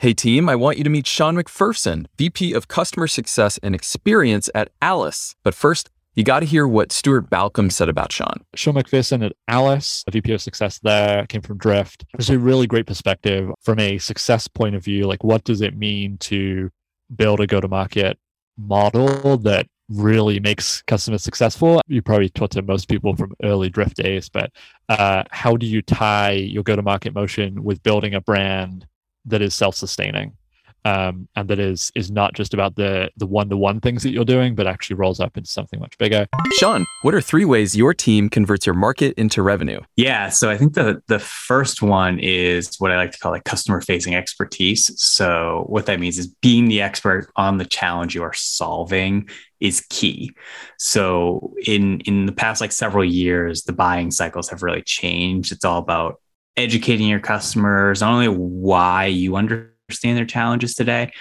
Hey team, I want you to meet Sean MacPherson, VP of Customer Success and Experience at Alyce. But first, you got to hear what Stuart Balcombe said about Sean. Sean MacPherson at Alyce, a VP of Success there, came from Drift. It's a really great perspective from a success point of view. Like, what does it mean to build a go to market model that really makes customers successful. You probably talk to most people from early Drift days, but uh, how do you tie your go to market motion with building a brand that is self sustaining? Um, and that is is not just about the the one to one things that you're doing, but actually rolls up into something much bigger. Sean, what are three ways your team converts your market into revenue? Yeah, so I think the the first one is what I like to call like customer facing expertise. So what that means is being the expert on the challenge you are solving is key. So in in the past like several years, the buying cycles have really changed. It's all about educating your customers not only why you understand their challenges today,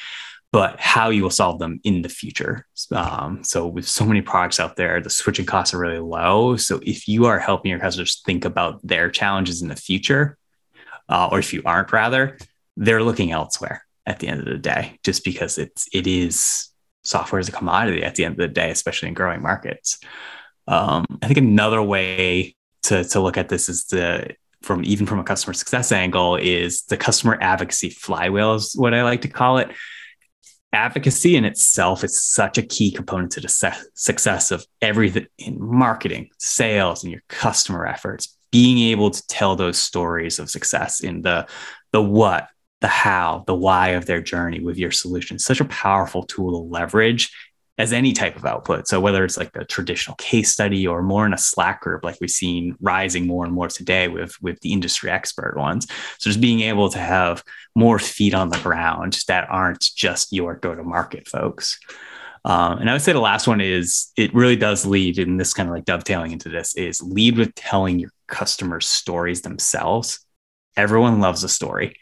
but how you will solve them in the future. Um, so with so many products out there, the switching costs are really low. So if you are helping your customers think about their challenges in the future, uh, or if you aren't, rather, they're looking elsewhere at the end of the day, just because it's it is software is a commodity at the end of the day, especially in growing markets. Um, I think another way to to look at this is the from even from a customer success angle is the customer advocacy flywheel is what I like to call it. Advocacy in itself is such a key component to the success of everything in marketing, sales, and your customer efforts. Being able to tell those stories of success in the the what, the how, the why of their journey with your solution. Such a powerful tool to leverage as any type of output. So whether it's like a traditional case study or more in a Slack group, like we've seen rising more and more today with with the industry expert ones. So just being able to have more feet on the ground that aren't just your go to market folks. Um, and I would say the last one is it really does lead, and this kind of like dovetailing into this is lead with telling your customers stories themselves. Everyone loves a story.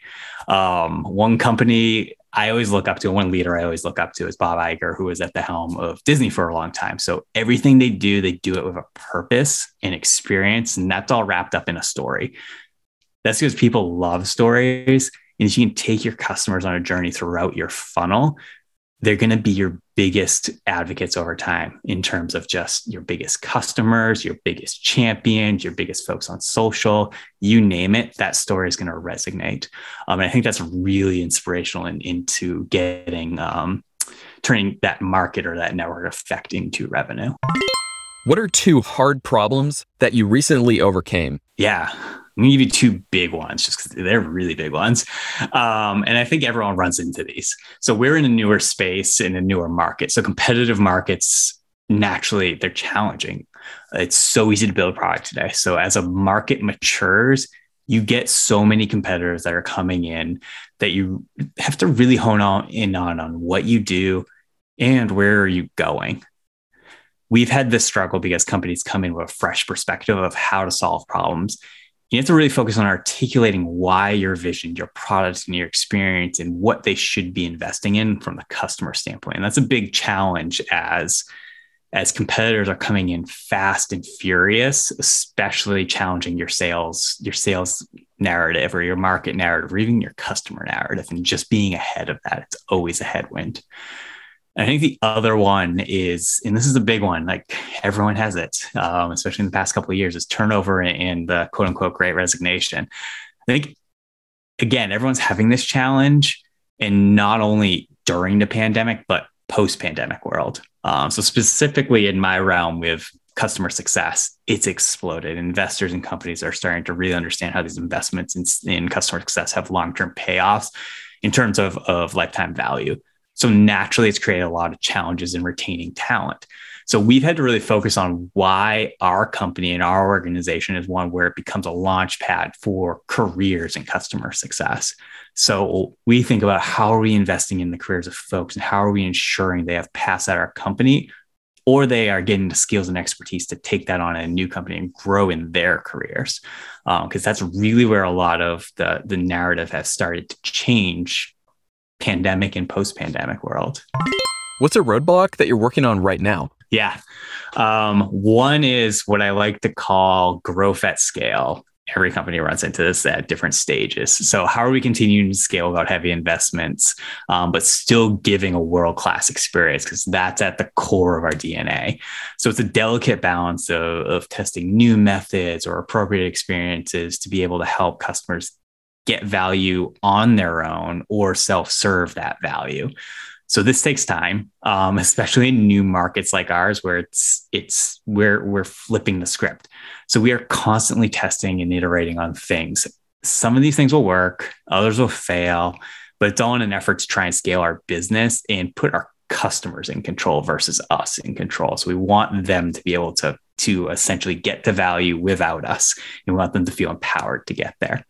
Um, one company I always look up to, one leader I always look up to is Bob Iger, who was at the helm of Disney for a long time. So everything they do, they do it with a purpose and experience, and that's all wrapped up in a story. That's because people love stories. And if you can take your customers on a journey throughout your funnel, they're going to be your biggest advocates over time in terms of just your biggest customers, your biggest champions, your biggest folks on social, you name it, that story is going to resonate. Um, and I think that's really inspirational in, into getting, um, turning that market or that network effect into revenue. What are two hard problems that you recently overcame? Yeah. I'm gonna give you two big ones just because they're really big ones. Um, and I think everyone runs into these. So we're in a newer space in a newer market. So competitive markets naturally they're challenging. It's so easy to build a product today. So as a market matures, you get so many competitors that are coming in that you have to really hone on in on on what you do and where are you going we've had this struggle because companies come in with a fresh perspective of how to solve problems you have to really focus on articulating why your vision, your product, and your experience and what they should be investing in from the customer standpoint. And that's a big challenge as as competitors are coming in fast and furious, especially challenging your sales, your sales narrative or your market narrative, or even your customer narrative, and just being ahead of that. It's always a headwind. I think the other one is, and this is a big one, like everyone has it, um, especially in the past couple of years, is turnover and the quote unquote great resignation. I think, again, everyone's having this challenge, and not only during the pandemic, but post pandemic world. Um, so, specifically in my realm with customer success, it's exploded. Investors and companies are starting to really understand how these investments in, in customer success have long term payoffs in terms of, of lifetime value. So naturally, it's created a lot of challenges in retaining talent. So we've had to really focus on why our company and our organization is one where it becomes a launch pad for careers and customer success. So we think about how are we investing in the careers of folks and how are we ensuring they have passed at our company or they are getting the skills and expertise to take that on a new company and grow in their careers. Because um, that's really where a lot of the, the narrative has started to change pandemic and post pandemic world. What's a roadblock that you're working on right now? Yeah. Um, one is what I like to call growth at scale. every company runs into this at different stages. So, how are we continuing to scale without heavy investments, um, but still giving a world class experience? Because that's at the core of our DNA. So, it's a delicate balance of, of testing new methods or appropriate experiences to be able to help customers get value on their own or self serve that value. So this takes time, um, especially in new markets like ours, where it's it's we're we're flipping the script. So we are constantly testing and iterating on things. Some of these things will work, others will fail, but it's all in an effort to try and scale our business and put our customers in control versus us in control. So we want them to be able to to essentially get to value without us, and we want them to feel empowered to get there.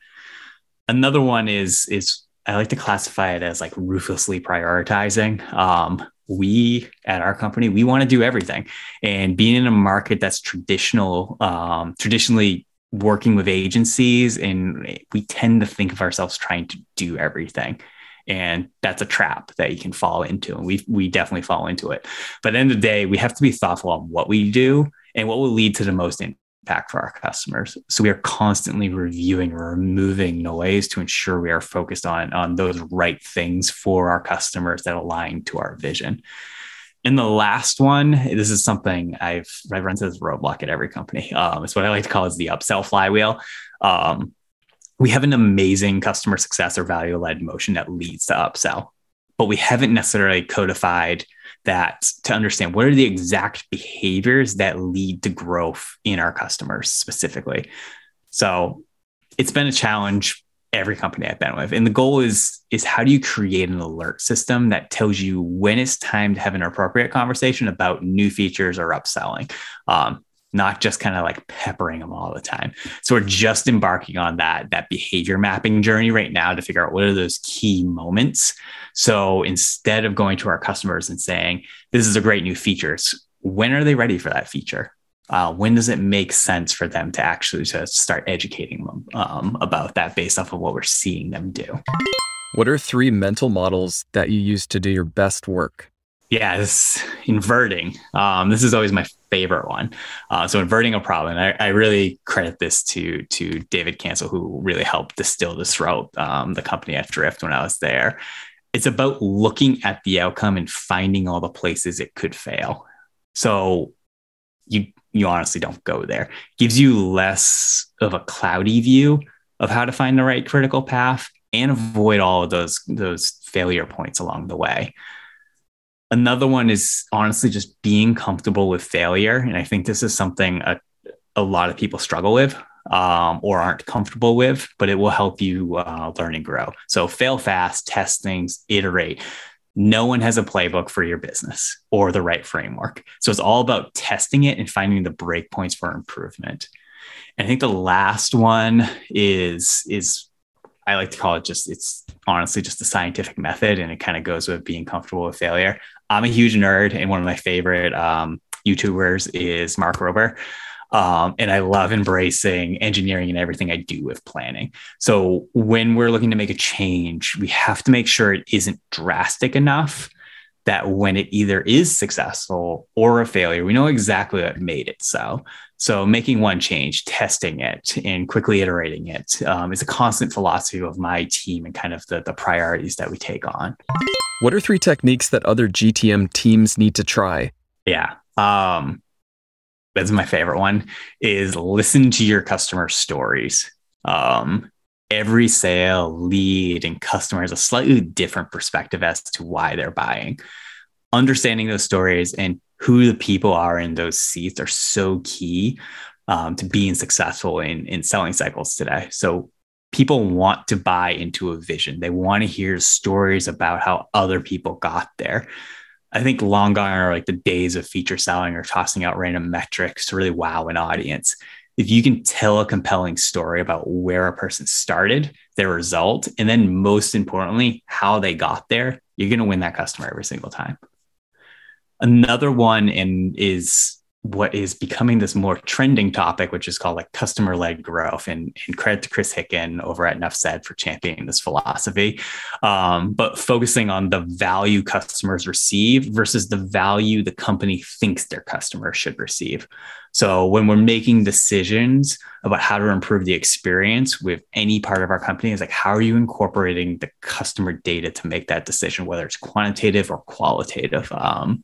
Another one is is I like to classify it as like ruthlessly prioritizing. Um, we at our company we want to do everything, and being in a market that's traditional, um, traditionally working with agencies, and we tend to think of ourselves trying to do everything. And that's a trap that you can fall into and we we definitely fall into it. But at the end of the day we have to be thoughtful on what we do and what will lead to the most impact for our customers. So we are constantly reviewing removing noise to ensure we are focused on, on those right things for our customers that align to our vision. And the last one, this is something I've I've run this roadblock at every company. Um, it's what I like to call is the upsell flywheel. Um, we have an amazing customer success or value led motion that leads to upsell, but we haven't necessarily codified that to understand what are the exact behaviors that lead to growth in our customers specifically. So it's been a challenge every company I've been with. And the goal is is how do you create an alert system that tells you when it's time to have an appropriate conversation about new features or upselling. Um, not just kind of like peppering them all the time. So we're just embarking on that that behavior mapping journey right now to figure out what are those key moments. So instead of going to our customers and saying this is a great new feature, when are they ready for that feature? Uh, when does it make sense for them to actually to start educating them um, about that based off of what we're seeing them do? What are three mental models that you use to do your best work? This inverting. Um, this is always my favorite one. Uh, so inverting a problem. I, I, really credit this to to David Cancel, who really helped distill this throughout um, the company at Drift when I was there. It's about looking at the outcome and finding all the places it could fail. So you you honestly don't go there. Gives you less of a cloudy view of how to find the right critical path and avoid all of those those failure points along the way. Another one is honestly just being comfortable with failure. And I think this is something a, a lot of people struggle with um, or aren't comfortable with, but it will help you uh, learn and grow. So fail fast, test things, iterate. No one has a playbook for your business or the right framework. So it's all about testing it and finding the breakpoints for improvement. And I think the last one is is I like to call it just it's honestly just a scientific method and it kind of goes with being comfortable with failure. I'm a huge nerd, and one of my favorite um, YouTubers is Mark Rober. Um, and I love embracing engineering and everything I do with planning. So when we're looking to make a change, we have to make sure it isn't drastic enough that when it either is successful or a failure, we know exactly what made it so. So making one change, testing it, and quickly iterating it um, is a constant philosophy of my team and kind of the, the priorities that we take on. What are three techniques that other GTM teams need to try? Yeah. Um, that's my favorite one is listen to your customer stories. Um, every sale, lead, and customer has a slightly different perspective as to why they're buying. Understanding those stories and who the people are in those seats are so key um, to being successful in, in selling cycles today. So people want to buy into a vision. They want to hear stories about how other people got there. I think long gone are like the days of feature selling or tossing out random metrics to really wow an audience. If you can tell a compelling story about where a person started, their result, and then most importantly, how they got there, you're going to win that customer every single time. Another one and is what is becoming this more trending topic, which is called like customer led growth. And, and, credit to Chris Hicken over at Enough Said for championing this philosophy. Um, but focusing on the value customers receive versus the value the company thinks their customers should receive. So when we're making decisions about how to improve the experience with any part of our company, is like how are you incorporating the customer data to make that decision, whether it's quantitative or qualitative. Um,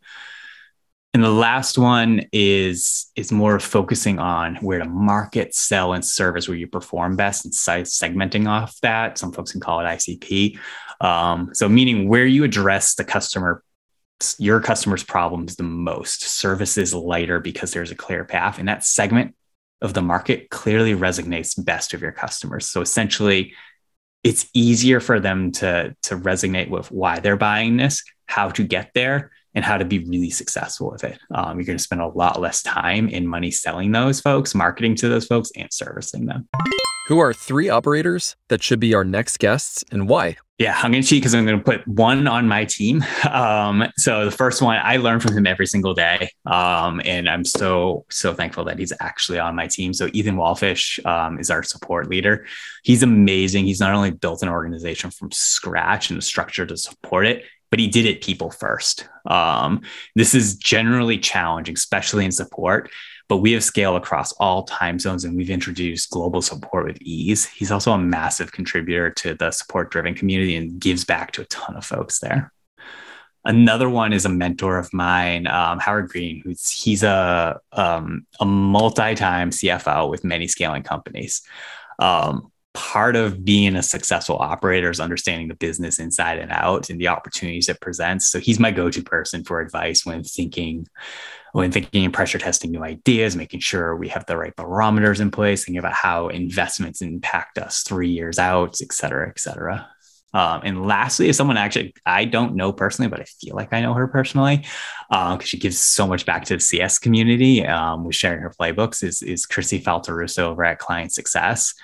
and the last one is is more focusing on where to market, sell, and service where you perform best and segmenting off that. Some folks can call it ICP. Um, so meaning where you address the customer your customers' problems the most. Service is lighter because there's a clear path, and that segment of the market clearly resonates best with your customers. So essentially, it's easier for them to, to resonate with why they're buying this, how to get there, and how to be really successful with it. Um, you're going to spend a lot less time and money selling those folks, marketing to those folks, and servicing them. Who are three operators that should be our next guests and why? Yeah, hung in cheek because I'm going to put one on my team. Um, so the first one, I learn from him every single day, um, and I'm so so thankful that he's actually on my team. So Ethan Wallfish um, is our support leader. He's amazing. He's not only built an organization from scratch and a structure to support it, but he did it people first. Um, this is generally challenging, especially in support, but we have scale across all time zones and we've introduced global support with ease. He's also a massive contributor to the support driven community and gives back to a ton of folks there. Another one is a mentor of mine, um, Howard Green, who's he's a um, a multi-time CFO with many scaling companies. Um, part of being a successful operator is understanding the business inside and out and the opportunities it presents. So he's my go-to person for advice when thinking when thinking and pressure testing new ideas, making sure we have the right barometers in place, thinking about how investments impact us three years out, et cetera, et cetera. Um, and lastly, if someone actually I don't know personally, but I feel like I know her personally because um, she gives so much back to the CS community um, with sharing her playbooks, is, is Chrissy Faltorusso over at Client Success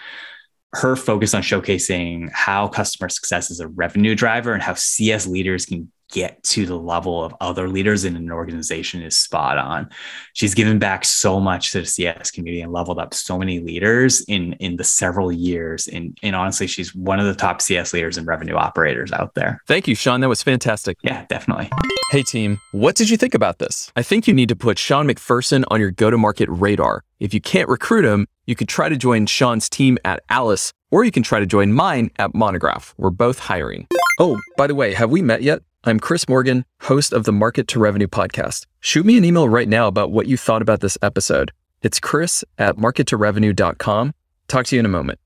her focus on showcasing how customer success is a revenue driver and how CS leaders can get to the level of other leaders in an organization is spot on. She's given back so much to the CS community and leveled up so many leaders in in the several years. And, and honestly, she's one of the top CS leaders and revenue operators out there. Thank you, Sean. That was fantastic. Yeah, definitely. Hey team, what did you think about this? I think you need to put Sean MacPherson on your go-to-market radar. If you can't recruit him, you could try to join Sean's team at Alyce, or you can try to join mine at Monograph. We're both hiring. Oh, by the way, have we met yet? I'm Chris Morgan, host of the Market to Revenue podcast. Shoot me an email right now about what you thought about this episode. It's chris at markettorevenue.com. Talk to you in a moment.